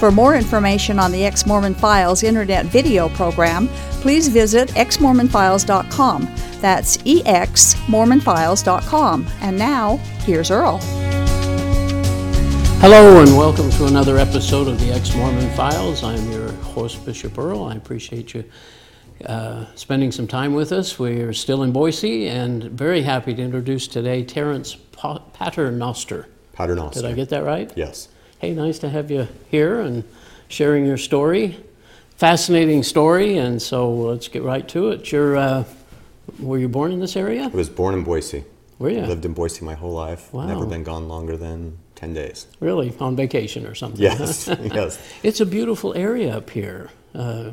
For more information on the Ex Mormon Files internet video program, please visit exmormonfiles.com. That's exmormonfiles.com. And now, here's Earl. Hello, and welcome to another episode of the Ex Mormon Files. I'm your host, Bishop Earl. I appreciate you uh, spending some time with us. We're still in Boise and very happy to introduce today Terrance pa- Paternoster. Paternoster. Did I get that right? Yes. Hey, nice to have you here and sharing your story. Fascinating story, and so let's get right to it. You're, uh, were you born in this area? I was born in Boise. Were you? Lived in Boise my whole life. Wow. Never been gone longer than 10 days. Really? On vacation or something? Yes, huh? yes. It's a beautiful area up here. Uh,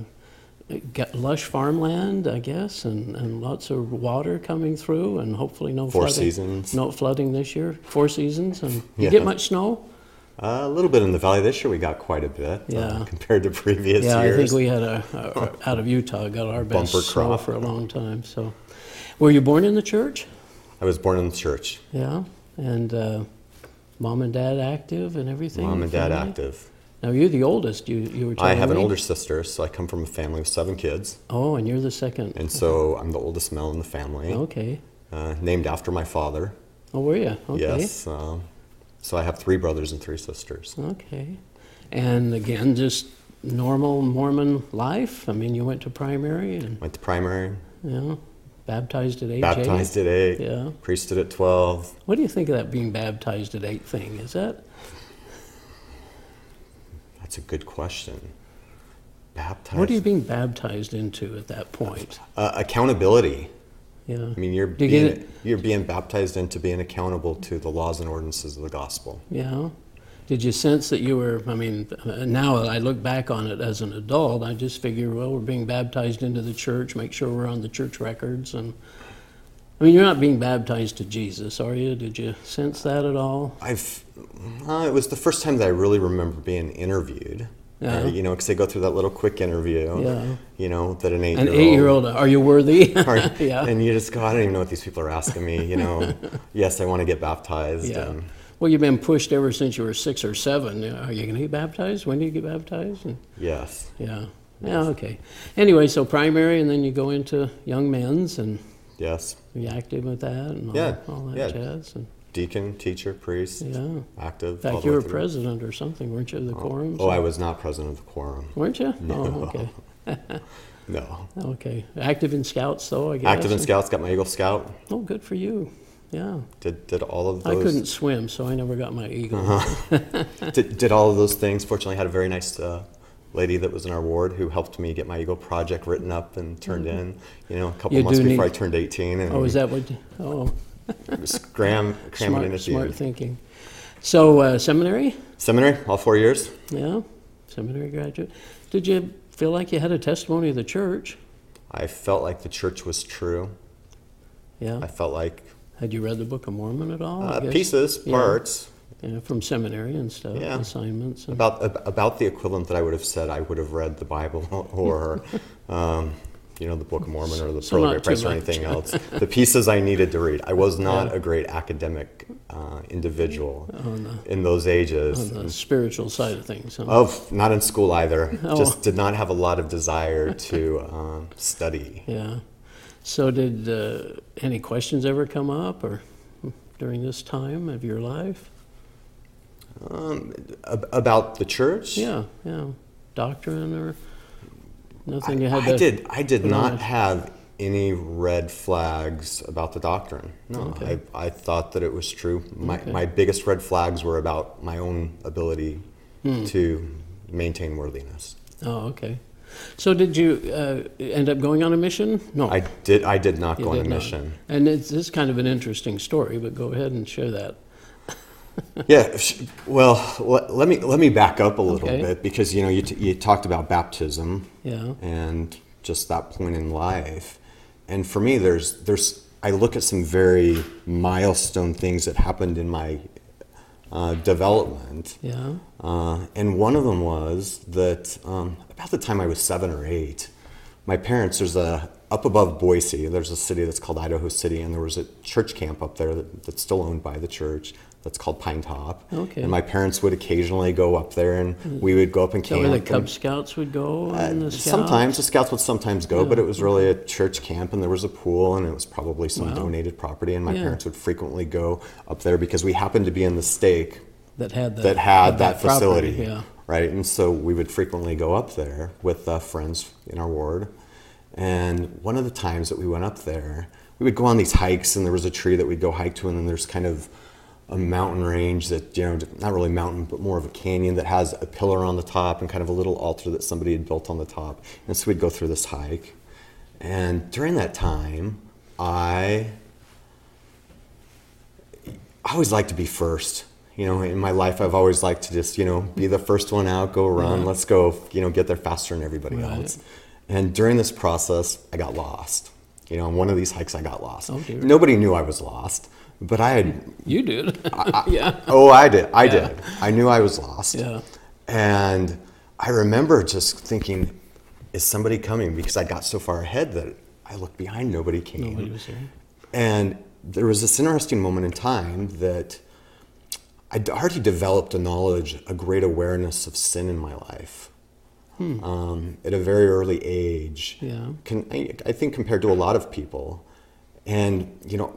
got lush farmland, I guess, and, and lots of water coming through, and hopefully no Four flooding. seasons. No flooding this year. Four seasons, and you Yeah. get much snow? Uh, a little bit in the valley. This year we got quite a bit uh, Yeah. compared to previous yeah, years. I think we had a, a out of Utah got our best Bumper snow crop. for a long time. So, were you born in the church? I was born in the church. Yeah, and uh, mom and dad active and everything. Mom and dad family? active. Now you're the oldest. You you were. I have an older sister, so I come from a family of seven kids. Oh, and you're the second. And so I'm the oldest male in the family, Okay. uh, named after my father. Oh, were you? Okay. Yes. Um, so I have three brothers and three sisters. Okay. And again, just normal Mormon life. I mean, you went to primary and Went to primary, know, baptized at eight. baptized eight. at eight, Yeah. priested at 12. What do you think of that being baptized at eight thing? Is that That's a good question. Baptized. what are you being baptized into at that point? Uh, accountability. Yeah. I mean, you're you being, you're being baptized into being accountable to the laws and ordinances of the gospel. Yeah. Did you sense that you were? I mean, now I look back on it as an adult. I just figure, well, we're being baptized into the church. Make sure we're on the church records, and I mean, you're not being baptized to Jesus, are you? Did you sense that at all? I've. Uh, it was the first time that I really remember being interviewed. Yeah. Uh, you know, because they go through that little quick interview. Yeah. You know that an An eight-year-old. eight-year-old, are you worthy? yeah. And you just go, I don't even know what these people are asking me. You know, yes, I want to get baptized. Yeah. And Well, you've been pushed ever since you were six or seven. Are you going to get baptized? When do you get baptized? And, yes. yeah. Yeah. Okay. Anyway, so primary, and then you go into young men's, and Yes. you active with that, and all, Yeah, all that yeah. jazz. And, Deacon, teacher, priest, yeah. active. In fact, you were through. president or something, weren't you, of the quorum? Oh, I was not president of the quorum. Weren't you? No. Oh, okay. No. Okay. Active in scouts, though, I guess. Active in Scouts, got my Eagle Scout. Oh, good for you. Yeah. Did did all of those. I couldn't swim, so I never got my eagle. Uh-huh. did, did all of those things. Fortunately, had a very nice uh, lady that was in our ward who helped me get my Eagle project written up and turned in. You know, a couple Mm-hmm. You months before need- I turned 18, and Oh, is that what? Oh, just cram cram it in smart, at the smart end. thinking. So, uh, seminary? Seminary, all four years. Yeah, seminary graduate. Did you feel like you had a testimony of the church? I felt like the church was true. Yeah. I felt like Had you read the Book of Mormon at all? Uh, pieces, Yeah. parts, Yeah, from seminary and stuff, Yeah. assignments. And, about about the equivalent that I would have said I would have read the Bible or. Um, you know, the Book of Mormon or the So Pearl of Great Price or anything else. The pieces I needed to read. I was not Yeah. a great academic uh, individual the, in those ages. on the spiritual side of things. huh? Of not in school either. Oh. Just did not have a lot of desire to um, study. Yeah. So, did uh, any questions ever come up, or during this time of your life? Um, ab- about the church, Yeah, yeah. Doctrine or nothing you had I did. I did put on not have any red flags about the doctrine. No, Okay. I, I thought that it was true. My, Okay. my biggest red flags were about my own ability Hmm. to maintain worthiness. Oh, okay. So, did you uh, end up going on a mission? No. I did. I did not you go on a not. mission. And it's, it's kind of an interesting story, but go ahead and share that. Yeah. Well, let, let me let me back up a little Okay. bit because you know you, t- you talked about baptism Yeah. and just that point in life, and for me, there's there's I look at some very milestone things that happened in my uh, development. Yeah. Uh, and one of them was that um, about the time I was seven or eight, my parents, there's a, up above Boise, there's a city that's called Idaho City, and there was a church camp up there that, that's still owned by the church that's called Pine Top. Okay. And my parents would occasionally go up there, and we would go up and So camp. where the Cub Scouts would go and the? Sometimes the scouts would sometimes go, but it was really a church camp, and there was a pool, and it was probably some Wow. donated property. And my Yeah. parents would frequently go up there because we happened to be in the stake that had the, that had of that, property, facility, Yeah. right? And so we would frequently go up there with uh, friends in our ward. And one of the times that we went up there, we would go on these hikes, and there was a tree that we'd go hike to, and then there's kind of a mountain range that you know, not really mountain, but more of a canyon that has a pillar on the top and kind of a little altar that somebody had built on the top. And so we'd go through this hike, and during that time, I I always like to be first. You know, in my life, I've always liked to just, you know, be the first one out, go run, mm-hmm. let's go, you know, get there faster than everybody Right. else. And during this process, I got lost. You know, on one of these hikes, I got lost. Oh. Nobody knew I was lost, but I had, You did. yeah. oh, I did. I Yeah. did. I knew I was lost. Yeah. And I remember just thinking, is somebody coming? Because I got so far ahead that I looked behind, nobody came. Nobody was there. And there was this interesting moment in time that I'd already developed a knowledge, a great awareness of sin in my life um, at a very early age. Yeah. Can, I, I think compared to a lot of people. And, you know,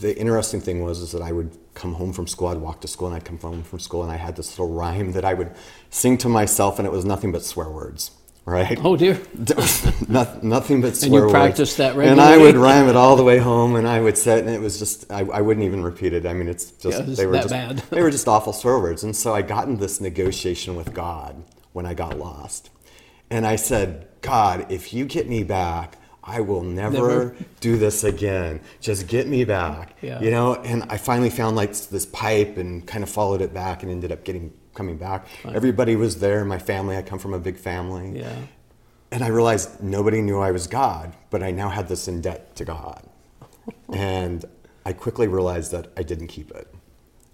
the interesting thing was is that I would come home from school, I'd walk to school, and I'd come home from school, and I had this little rhyme that I would sing to myself, and it was nothing but swear words, right? Oh dear. Noth- nothing but swear words. And you practiced that right? And I would rhyme it all the way home, and I would sit, and it was just I, I wouldn't even repeat it. I mean, it's just Yeah, it's they were that just bad. they were just awful swear words. And so I got in this negotiation with God when I got lost, and I said, God, if you get me back. I will never, Never. do this again. Just get me back. Yeah. You know, and I finally found like this pipe and kind of followed it back and ended up getting coming back. Everybody was there, my family, I come from a big family. Yeah. And I realized nobody knew I was God, but I now had this in debt to God. and I quickly realized that I didn't keep it.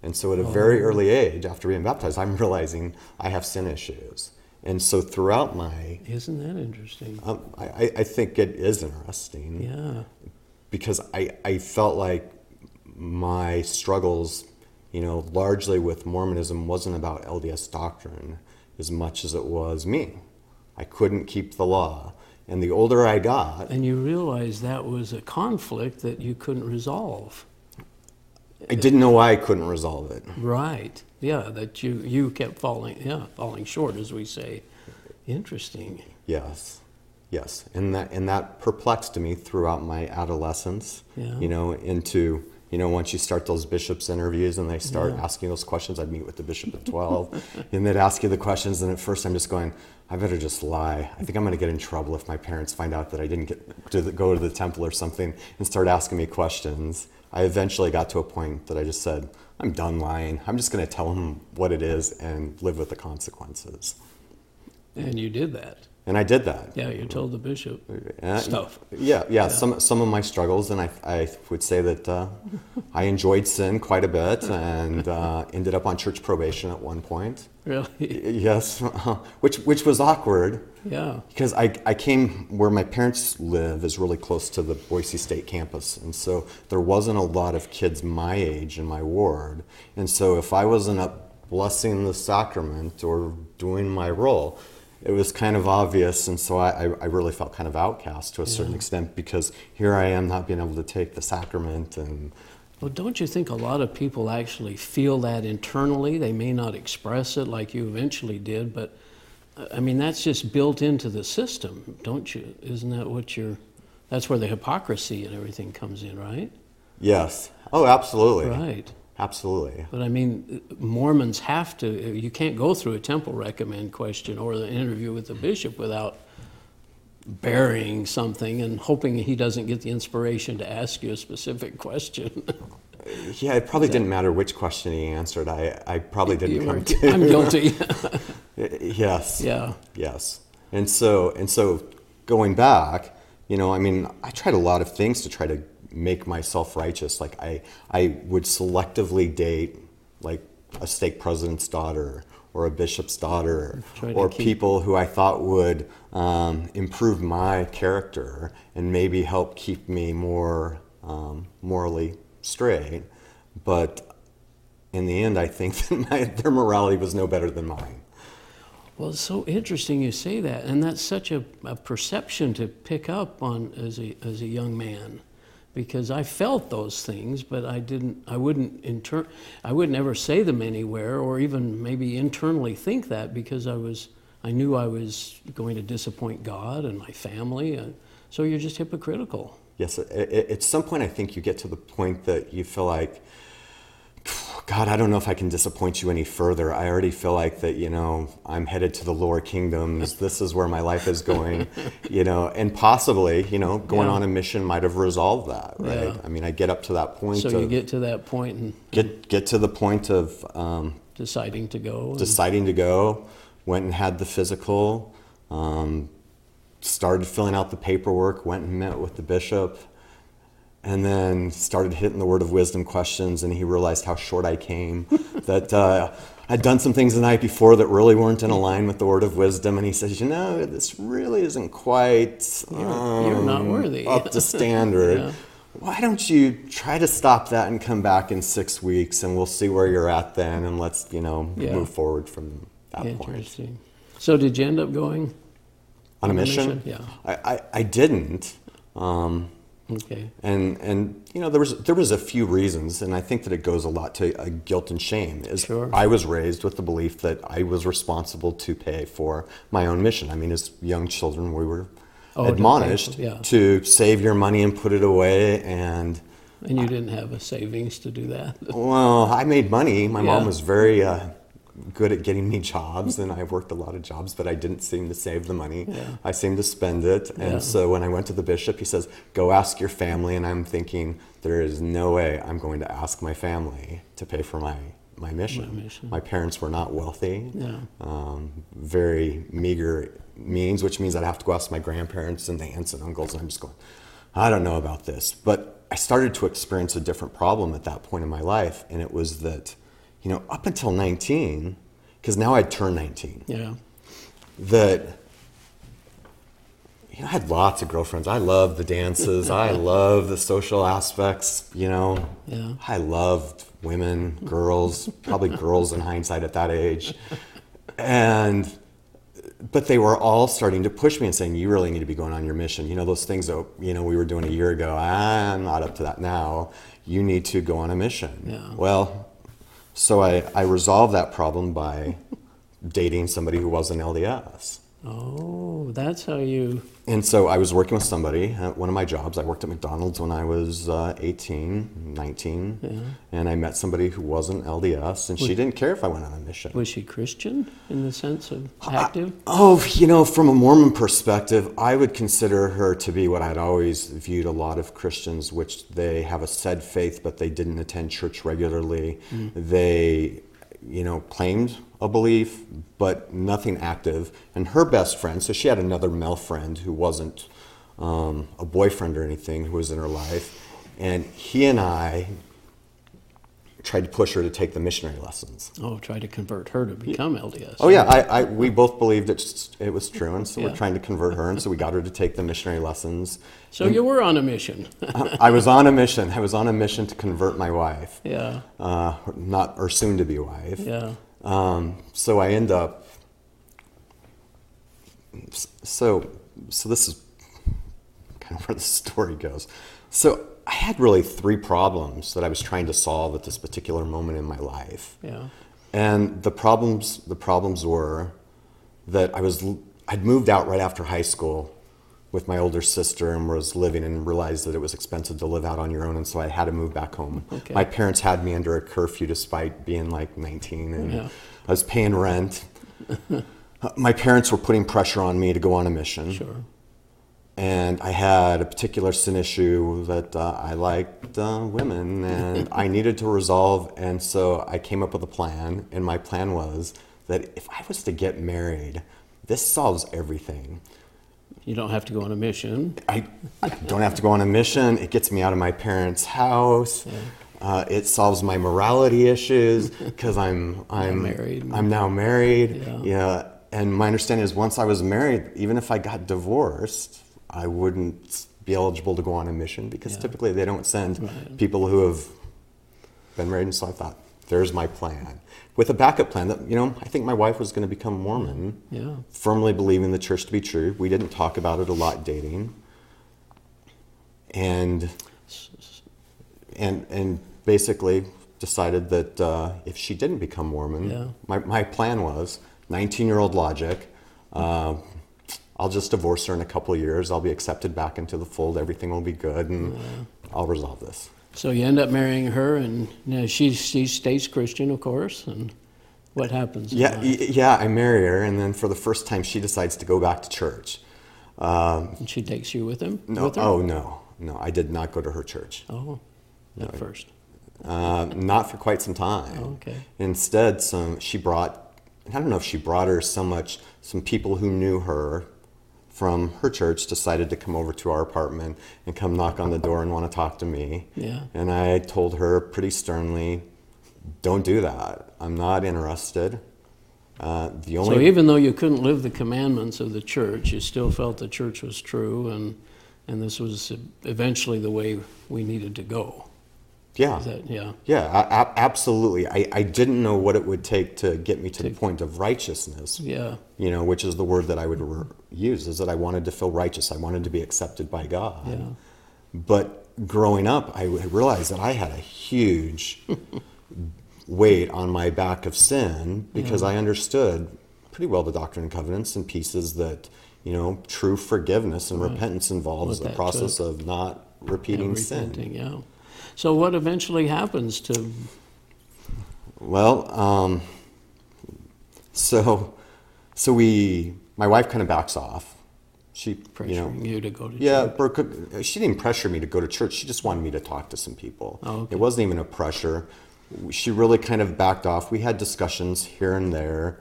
And so at a oh. very early age, after being baptized, I'm realizing I have sin issues. And so throughout my, Isn't that interesting? um, I, I- I think it is interesting Yeah. because I, I felt like my struggles, you know, largely with Mormonism wasn't about LDS doctrine as much as it was me. I couldn't keep the law. And the older I got, And you realized that was a conflict that you couldn't resolve. I didn't know why I couldn't resolve it. Right. Yeah, that you you kept falling yeah, falling short as we say. Interesting. Yes, yes, and that and that perplexed me throughout my adolescence. Yeah. You know, into you know once you start those bishops interviews and they start Yeah. asking those questions, I'd meet with the bishop at twelve, and they'd ask you the questions, and at first I'm just going, I better just lie. I think I'm going to get in trouble if my parents find out that I didn't get to the, go to the temple or something and start asking me questions. I eventually got to a point that I just said, I'm done lying. I'm just going to tell him what it is and live with the consequences. And you did that. And I did that. Yeah, you told the bishop Uh, stuff. Yeah, yeah, Some some of my struggles, and I, I would say that uh, I enjoyed sin quite a bit, and uh, ended up on church probation at one point. Really? Yes, which which was awkward Yeah. because I, I came where my parents live is really close to the Boise State campus, and so there wasn't a lot of kids my age in my ward, and so if I wasn't up blessing the sacrament or doing my role, it was kind of obvious, and so I, I really felt kind of outcast to a certain extent because here I am not being able to take the sacrament and Well, don't you think a lot of people actually feel that internally? They may not express it like you eventually did, but I mean, that's just built into the system, don't you? Isn't that what you're, that's where the hypocrisy and everything comes in, right? yes, oh absolutely, Right. Absolutely. But I mean, Mormons have to, you can't go through a temple recommend question or the interview with the bishop without burying something and hoping he doesn't get the inspiration to ask you a specific question. Yeah, it probably didn't matter which question he answered. I, I probably didn't You were- come to. I'm guilty. Yes. yeah. Yes. And so and so going back, you know, I mean, I tried a lot of things to try to make myself righteous. Like I, I would selectively date like a stake president's daughter or a bishop's daughter or keep- people who I thought would um, improve my character and maybe help keep me more um, morally straight. But in the end, I think that my, their morality was no better than mine. Well, it's so interesting you say that, and that's such a, a perception to pick up on as a as a young man, because I felt those things, but I didn't. I wouldn't inter- I wouldn't ever say them anywhere, or even maybe internally think that, because I was. I knew I was going to disappoint God and my family, and so you're just hypocritical. Yes, at some point, I think you get to the point that you feel like, God, I don't know if I can disappoint you any further. I already feel like that, you know, I'm headed to the lower kingdoms. This is where my life is going, you know, and possibly, you know, going Yeah. on a mission might have resolved that, right? Yeah. I mean, I get up to that point So you get to that point and get get to the point of um, deciding to go. deciding to go, went and had the physical, um, started filling out the paperwork, went and met with the bishop, and then started hitting the word of wisdom questions. And he realized how short I came, that uh, I'd done some things the night before that really weren't in line with the word of wisdom. And he says, You know, this really isn't quite You're- you're not um, worthy." up to standard. Yeah. Why don't you try to stop that and come back in six weeks and we'll see where you're at then and let's, you know, Yeah. move forward from that point. Interesting. So did you end up going? On a On a mission? mission, yeah. I, I, I didn't. Um, Okay. and and you know there was there was a few reasons, and I think that it goes a lot to uh, guilt and shame. Is Sure. I was raised with the belief that I was responsible to pay for my own mission. I mean, as young children, we were Oh, admonished yeah. to save your money and put it away. And And you didn't have a savings to do that. well, I made money. My mom was very uh, good at getting me jobs, and I worked a lot of jobs, but I didn't seem to save the money. Yeah. I seemed to spend it. And Yeah. so when I went to the bishop, he says, Go ask your family. And I'm thinking, There is no way I'm going to ask my family to pay for my, my mission. mission. My parents were not wealthy, Yeah. um, very meager means, which means I'd have to go ask my grandparents and the aunts and uncles. And I'm just going, I don't know about this. But I started to experience a different problem at that point in my life. And it was that, you know, up until 19, because now I'd turned 19 Yeah. that you know, I had lots of girlfriends. I love the dances. I love the social aspects. You know, Yeah. I loved women, girls, probably girls in hindsight at that age, and but they were all starting to push me and saying, "You really need to be going on your mission." You know, those things that you know we were doing a year ago. I'm not up to that now. You need to go on a mission. Yeah. Well, so I, I resolved that problem by dating somebody who was an LDS. Oh, that's how you. And so I was working with somebody at one of my jobs. I worked at McDonald's when I was uh, 18, 19. Yeah. And I met somebody who wasn't LDS, and she didn't care if I went on a mission. Was she Christian in the sense of active? Oh, you know, from a Mormon perspective, I would consider her to be what I'd always viewed a lot of Christians, which they have a said faith, but they didn't attend church regularly. They, you know, claimed a belief, but nothing active. And her best friend, so she had another male friend who wasn't um, a boyfriend or anything, who was in her life, and he and I tried to push her to take the missionary lessons. Oh, try to convert her to become LDS. Oh yeah, I, I we both believed it, it was true, and so Yeah. we're trying to convert her, and so we got her to take the missionary lessons. So you were on a mission. I, I was on a mission. I was on a mission to convert my wife, yeah. uh, not or soon to be wife. Yeah. Um, so I end up. So, so this is kind of where the story goes. So I had really three problems that I was trying to solve at this particular moment in my life. Yeah. And the problems, the problems were that I was, I'd moved out right after high school with my older sister and was living and realized that it was expensive to live out on your own, and so I had to move back home. Okay. My parents had me under a curfew despite being like 19, and Yeah. I was paying rent. My parents were putting pressure on me to go on a mission Sure. and I had a particular sin issue that uh, I liked uh, women and I needed to resolve. And so I came up with a plan, and my plan was that if I was to get married, this solves everything. You don't have to go on a mission. I, I don't have to go on a mission. It gets me out of my parents' house. Uh, it solves my morality issues because I'm I'm married. I'm now married. Yeah. yeah. And my understanding is once I was married, even if I got divorced, I wouldn't be eligible to go on a mission because Yeah. typically they don't send Right. people who have been married. And so I thought, there's my plan. With a backup plan that, you know, I think my wife was going to become Mormon Yeah. firmly believing the church to be true. We didn't talk about it a lot dating. And and and basically decided that uh, if she didn't become Mormon, Yeah. my, my plan was 19 year old logic. Uh, I'll just divorce her in a couple of years. I'll be accepted back into the fold. Everything will be good, and I'll resolve this. So you end up marrying her, and you know, she she stays Christian, of course. And what happens? Yeah, y- yeah. I marry her, and then for the first time, she decides to go back to church. Um, And she takes you with him. no, With her? oh no, no, I did not go to her church. Oh, at first. Uh, not for quite some time. Oh, okay. Instead, some she brought. I don't know if she brought her so much. Some people who knew her from her church decided to come over to our apartment and come knock on the door and want to talk to me. Yeah. And I told her pretty sternly, "Don't do that. I'm not interested." Uh, the only So even though you couldn't live the commandments of the church, you still felt the church was true, and and this was eventually the way we needed to go. Yeah. That yeah? Yeah, a- a- absolutely. I, I didn't know what it would take to get me to the point of righteousness. Yeah. You know, which is the word that I would re- use, is that I wanted to feel righteous. I wanted to be accepted by God. Yeah. But growing up, I realized that I had a huge weight on my back of sin because I understood pretty well the Doctrine and Covenants and pieces that, you know, true forgiveness and repentance involves What the process took. of not repeating sin. yeah. So what eventually happens to Well, um, so so we, my wife kind of backs off. She, pressuring you know, you to go to yeah, church? Brooke, she didn't pressure me to go to church. She just wanted me to talk to some people. Oh, okay. It wasn't even a pressure. She really kind of backed off. We had discussions here and there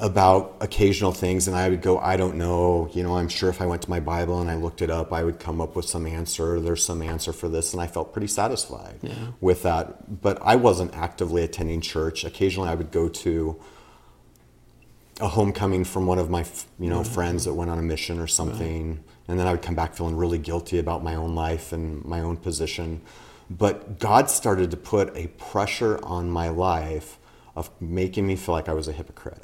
about occasional things, and I would go, I don't know. You know, I'm sure if I went to my Bible and I looked it up, I would come up with some answer. There's some answer for this, and I felt pretty satisfied Yeah. with that. But I wasn't actively attending church. Occasionally, I would go to a homecoming from one of my you know friends that went on a mission or something and then i would come back feeling really guilty about my own life and my own position but god started to put a pressure on my life of making me feel like i was a hypocrite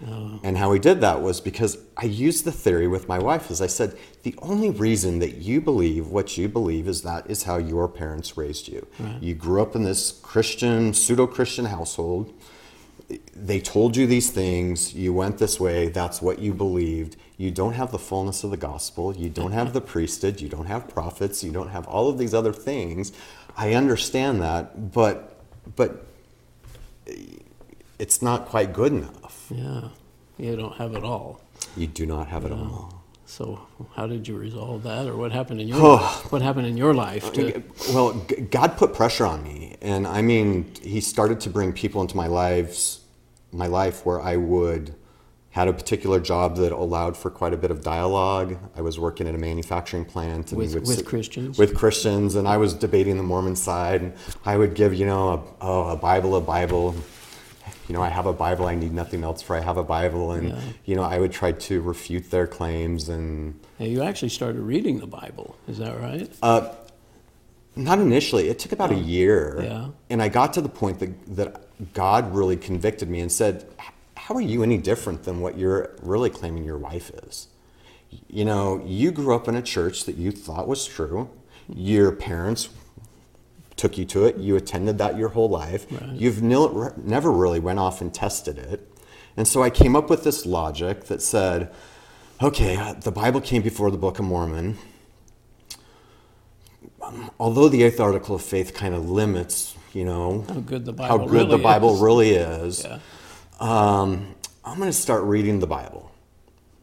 and how he did that was because I used the theory with my wife, as I said, the only reason that you believe what you believe is that is how your parents raised you. You grew up in this Christian, pseudo Christian household. They told you these things, you went this way, that's what you believed. You don't have the fullness of the gospel, you don't have the priesthood, you don't have prophets, you don't have all of these other things. I understand that, but but it's not quite good enough. Yeah. You don't have it all. You do not have it all. So how did you resolve that, or what happened in your Oh. life? what happened in your life? To, Well, God put pressure on me, and I mean, He started to bring people into my lives, my life where I would had a particular job that allowed for quite a bit of dialogue. I was working at a manufacturing plant and With- with sit- Christians? with Christians, and I was debating the Mormon side, and I would give you know a, oh, a Bible, a Bible. You know, I have a Bible. I need nothing else for I have a Bible, and Yeah. you know, I would try to refute their claims and. Hey, you actually started reading the Bible. Is that right? Uh, Not initially. It took about a year. Oh, Yeah. And I got to the point that, that God really convicted me and said, How are you any different than what you're really claiming your wife is? You know, you grew up in a church that you thought was true. Your parents took you to it. You attended that your whole life. Right. You've nil, never really went off and tested it. And so I came up with this logic that said, okay, the Bible came before the Book of Mormon although the eighth article of faith kind of limits, you know, How good the how Bible good the really Bible is. really is, Yeah. um, I'm going to start reading the Bible.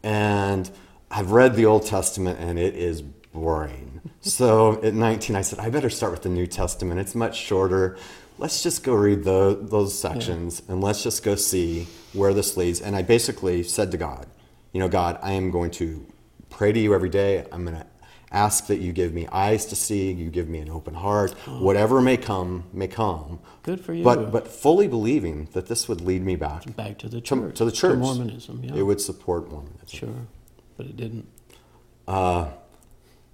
And I've read the Old Testament and it is boring. So at 19, I said, I better start with the New Testament. It's much shorter. Let's just go read the, those sections and let's just go see where this leads. And I basically said to God, you know, God, I am going to pray to you every day. I'm going to ask that you give me eyes to see, you give me an open heart. Oh. Whatever may come, may come. Good for you. But but fully believing that this would lead me back Back to the church. to the church. Mormonism, yeah. It would support Mormonism. Sure. But it didn't. Uh,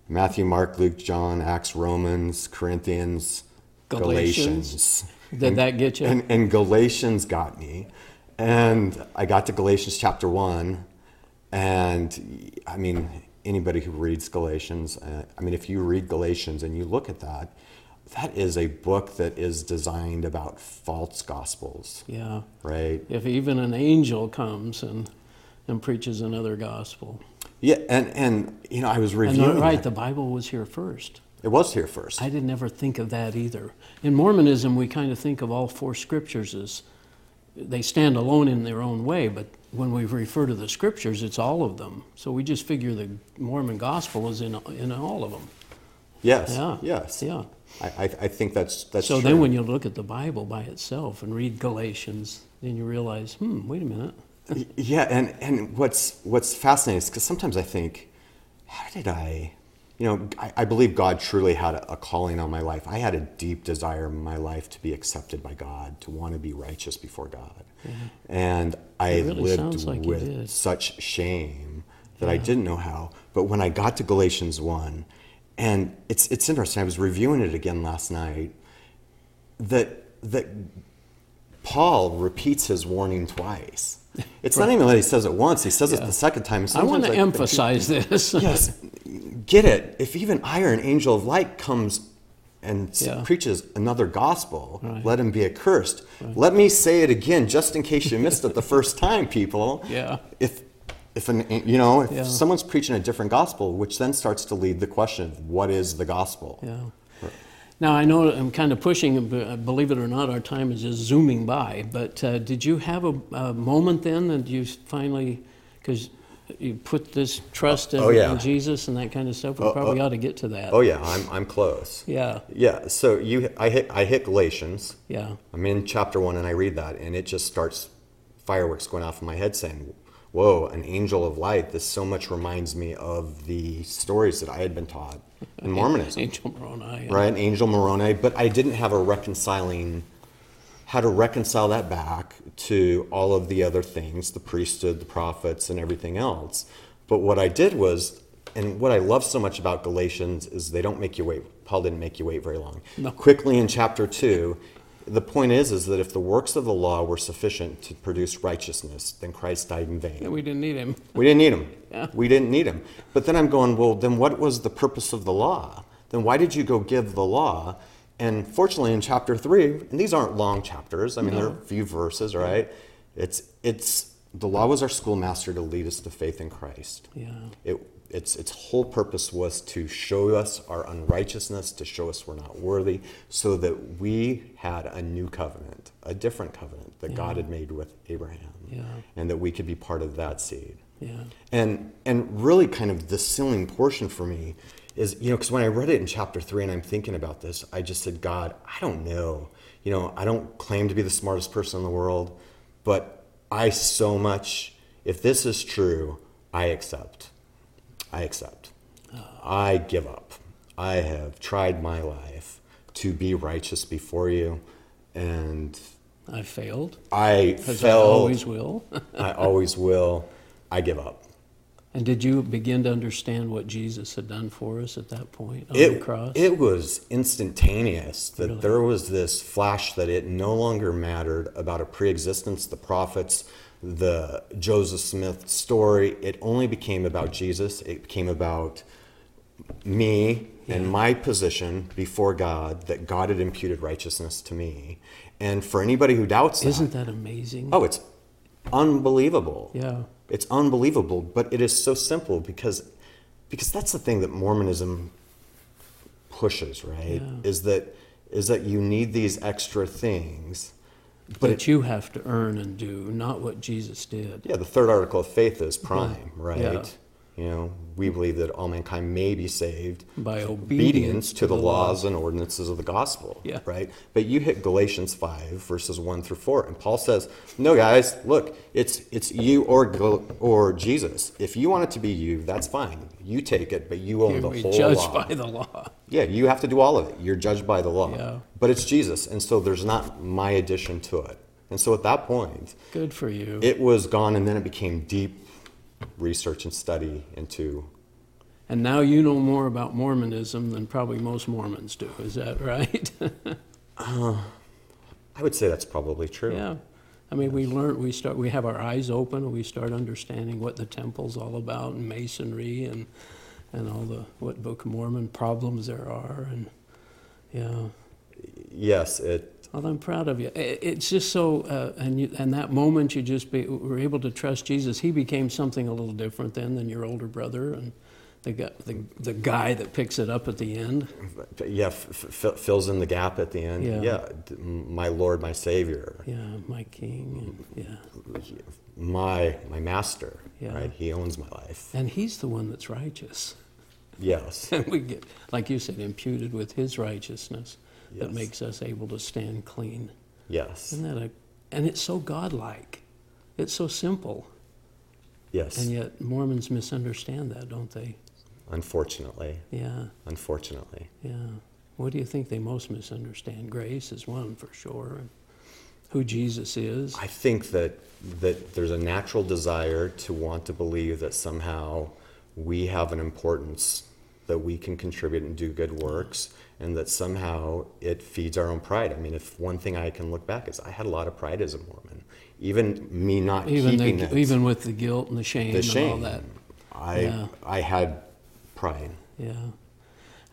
Matthew, Mark, Luke, John, Acts, Romans, Corinthians, Galatians. Galatians. Did that get you? And, and Galatians got me. And I got to Galatians chapter 1. And I mean, anybody who reads Galatians, uh, I mean, if you read Galatians and you look at that, that is a book that is designed about false gospels, yeah. right? If even an angel comes and, and preaches another gospel. Yeah, and, and you know, I was And reviewing. the- right, that. the Bible was here first. it was here first. I didn't ever think of that either. In Mormonism, we kind of think of all four scriptures as they stand alone in their own way, but when we refer to the scriptures, it's all of them. So we just figure the Mormon gospel is in, in all of them. yes, Yeah. yes. Yeah. I, I, I think that's that's So true. then when you look at the Bible by itself and read Galatians, then you realize, hmm, wait a minute. Yeah, and, and what's what's fascinating is because sometimes I think, how did I, you know, I, I believe God truly had a, a calling on my life. I had a deep desire in my life to be accepted by God, to want to be righteous before God, and I really lived like with such shame that I didn't know how. But when I got to Galatians one, and it's it's interesting. I was reviewing it again last night. That that Paul repeats his warning twice. It's not even that he says it once; he says it the second time. I want to think- emphasize this. Yes, get it. If even I or an angel of light comes and Yeah. preaches another gospel, Right. let him be accursed. Let me say it again, just in case you missed it the first time, people. Yeah. If if an you know if Yeah. someone's preaching a different gospel, which then starts to lead the question of what is the gospel? Yeah. Now I know I'm kind of pushing. but Believe it or not, our time is just zooming by. But uh, did you have a, a moment then that you finally, because you put this trust in, Oh, yeah. in Jesus and that kind of stuff? We Oh, probably oh. ought to get to that. Oh yeah, I'm I'm close. Yeah. Yeah. So you I hit I hit Galatians. Yeah. I'm in chapter one and I read that, and it just starts fireworks going off in my head saying, Whoa, an angel of light. This so much reminds me of the stories that I had been taught in Mormonism. Angel Moroni. and- Right? Angel Moroni, but I didn't have a reconciling, how to reconcile that back to all of the other things, the priesthood, the prophets, and everything else. But what I did was, and what I love so much about Galatians is they don't make you wait. Paul didn't make you wait very long. No. Quickly in chapter two, the point is, is that if the works of the law were sufficient to produce righteousness, then Christ died in vain. Yeah, we didn't need him. We didn't need him. Yeah. We didn't need him. But then I'm going, well, then what was the purpose of the law? Then why did you go give the law? And fortunately, in chapter three, and these aren't long chapters. I mean, they're a few verses, right? It's it's the law was our schoolmaster to lead us to faith in Christ. Yeah. It its its whole purpose was to show us our unrighteousness, to show us we're not worthy, so that we had a new covenant, a different covenant that God had made with Abraham, Yeah. and that we could be part of that seed. Yeah. And and really, kind of the sealing portion for me is you know because when I read it in chapter three and I'm thinking about this, I just said, God, I don't know. You know, I don't claim to be the smartest person in the world, but I so much. If this is true, I accept. I accept. I give up. I have tried my life to be righteous before you, and I failed. I As I always will. I always will. I give up. and did you begin to understand what Jesus had done for us at that point on it, the cross? it was instantaneous that Really? there was this flash that it no longer mattered about a pre-existence the prophets the joseph smith story it only became about jesus it became about me and my position before god that god had imputed righteousness to me and for anybody who doubts Isn't that that amazing? oh it's unbelievable Yeah. it's unbelievable, but it is so simple because because that's the thing that Mormonism pushes, right? Yeah. Is that is that you need these extra things. But that it, you have to earn and do, not what Jesus did. yeah, the third article of faith is prime, right? Yeah. You know, we believe that all mankind may be saved By through obedience to to the, the laws law. and ordinances of the gospel. Yeah. Right? But you hit Galatians 5, verses 1 through 4, and Paul says, No, guys, look, it's, it's you or, or Jesus. If you want it to be you, that's fine. You take it, but you own the we whole judge law. by the law. Yeah, you have to do all of it. You're judged by the law. Yeah. But it's Jesus, and so there's not my addition to it. And so at that point, Good for you. it was gone, and then it became deep research and study into. and now you know more about Mormonism than probably most Mormons do. Is that right? Uh, I would say that's probably true. yeah. I mean, we learn. We start. We have our eyes open, and we start understanding what the temple's all about, and masonry, and and all the what Book of Mormon problems there are, and yeah. Yes, it. Well, I'm proud of you. It's just so, uh, and you, and that moment you just be, were able to trust Jesus. He became something a little different then than your older brother, and the guy, the, the guy that picks it up at the end. Yeah, f- f- fills in the gap at the end. Yeah. d- my Lord, my Savior, Yeah, my king. And, yeah, my my Master. Yeah. Right, He owns my life. and he's the one that's righteous. Yes, And we get, like you said, imputed with his righteousness that Yes. makes us able to stand clean. yes, Isn't that a? And it's so godlike. It's so simple. yes. And yet Mormons misunderstand that, don't they? Unfortunately, Yeah. unfortunately. Yeah. What do you think they most misunderstand? Grace is one for sure. And who Jesus is. I think that that there's a natural desire to want to believe that somehow we have an importance that we can contribute and do good works and that somehow it feeds our own pride. I mean, if one thing I can look back is I had a lot of pride as a Mormon. Even me not even keeping the, it, even with the guilt and the shame, the and all that. I Yeah. I had pride. Yeah.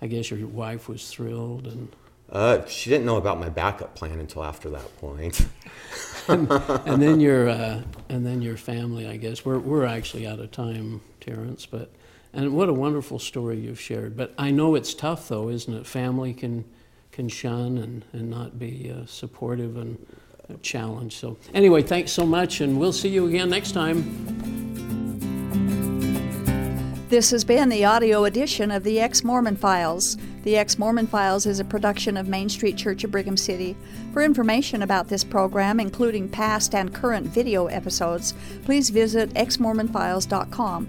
I guess your wife was thrilled and Uh, she didn't know about my backup plan until after that point. and then your uh, and then your family. I guess we're we're actually out of time, Terrance. But and what a wonderful story you've shared. But I know it's tough though, isn't it? Family can can shun and and not be uh, supportive and uh, challenge. So anyway, thanks so much, and we'll see you again next time. This has been the audio edition of the Ex Mormon Files. The Ex Mormon Files is a production of Main Street Church of Brigham City. For information about this program, including past and current video episodes, please visit exmormonfiles.com.